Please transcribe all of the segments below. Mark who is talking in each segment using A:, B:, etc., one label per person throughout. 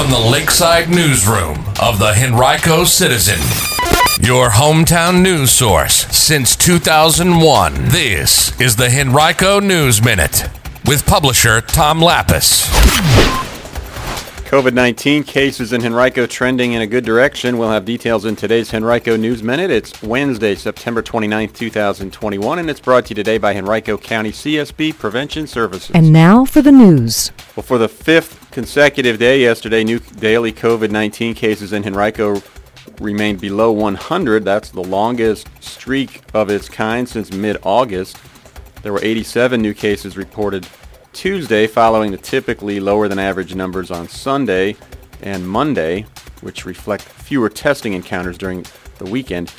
A: from the Lakeside Newsroom of the Henrico Citizen, your hometown news source since 2001. This is the Henrico News Minute with publisher Tom Lappas.
B: COVID 19 cases in Henrico trending in a good direction. We'll have details in today's Henrico News Minute. It's Wednesday, September 29th, 2021, and it's brought to you today by Henrico County CSB Prevention Services.
C: And now for the news.
B: Well, for the fifth consecutive day yesterday, new daily COVID 19 cases in Henrico remained below 100. That's the longest streak of its kind since mid August. There were 87 new cases reported Tuesday, following the typically lower than average numbers on Sunday and Monday, which reflect fewer testing encounters during the weekend.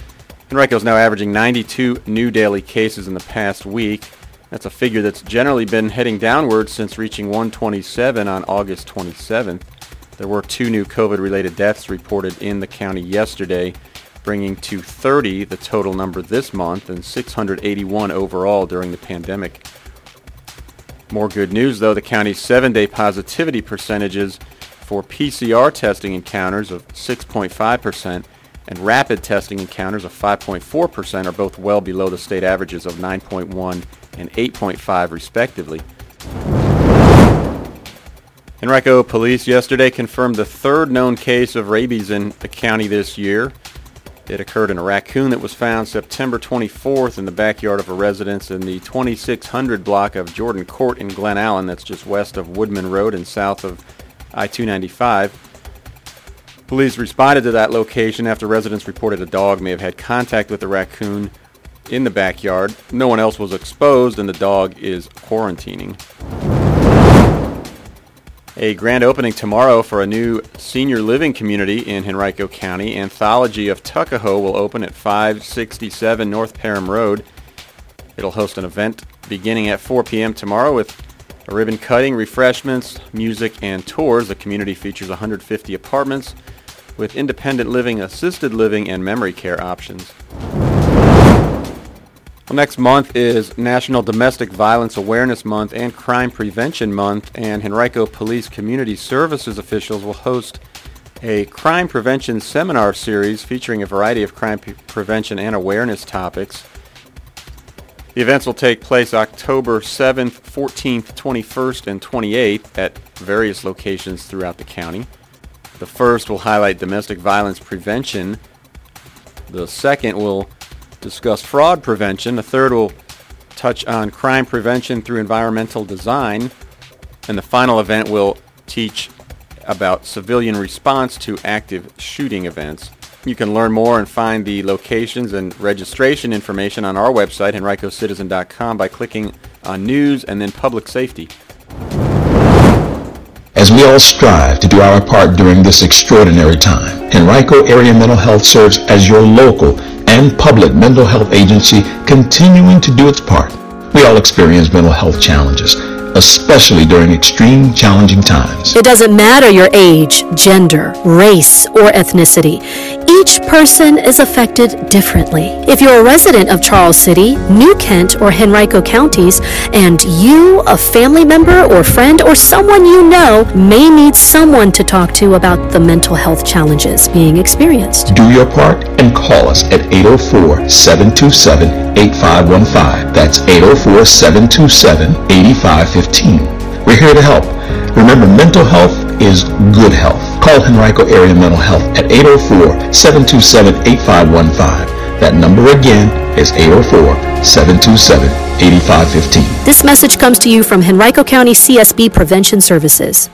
B: Henrico is now averaging 92 new daily cases in the past week. That's a figure that's generally been heading downward since reaching 127 on August 27th. There were two new COVID related deaths reported in the county yesterday, bringing to 30 the total number this month and 681 overall during the pandemic. More good news, though, the county's seven-day positivity percentages for PCR testing encounters of 6.5% and rapid testing encounters of 5.4% are both well below the state averages of 9.1 and 8.5 respectively. Henrico police yesterday confirmed the third known case of rabies in the county this year. It occurred in a raccoon that was found September 24th in the backyard of a residence in the 2600 block of Jordan Court in Glen Allen, that's just west of Woodman Road and south of I-295. Police responded to that location after residents reported a dog may have had contact with a raccoon in the backyard. No one else was exposed and the dog is quarantining. A grand opening tomorrow for a new senior living community in Henrico County. Anthology of Tuckahoe will open at 567 North Parham Road. It'll host an event beginning at 4 p.m. tomorrow with a ribbon cutting, refreshments, music, and tours. The community features 150 apartments with independent living, assisted living, and memory care options. Well, next month is National Domestic Violence Awareness Month and Crime Prevention Month, and Henrico Police Community Services officials will host a crime prevention seminar series featuring a variety of crime pre- prevention and awareness topics. The events will take place October 7th, 14th, 21st, and 28th at various locations throughout the county. The first will highlight domestic violence prevention. The second will discuss fraud prevention. The third will touch on crime prevention through environmental design. And the final event will teach about civilian response to active shooting events. You can learn more and find the locations and registration information on our website, henricocitizen.com, by clicking on News and then Public Safety.
D: As we all strive to do our part during this extraordinary time, Henrico Area Mental Health serves as your local and public mental health agency continuing to do its part. We all experience mental health challenges, especially during extreme challenging times.
E: It doesn't matter your age, gender, race, or ethnicity. Each person is affected differently. If you're a resident of Charles City, New Kent, or Henrico counties, and you, a family member or friend, or someone you know may need someone to talk to about the mental health challenges being experienced.
D: Do your part and call us at 804-727-8515. That's 804-727-8515. We're here to help. Remember, mental health is good health. Call Henrico Area Mental Health at 804-727-8515. That number again is 804-727-8515.
E: This message comes to you from Henrico County CSB Prevention Services.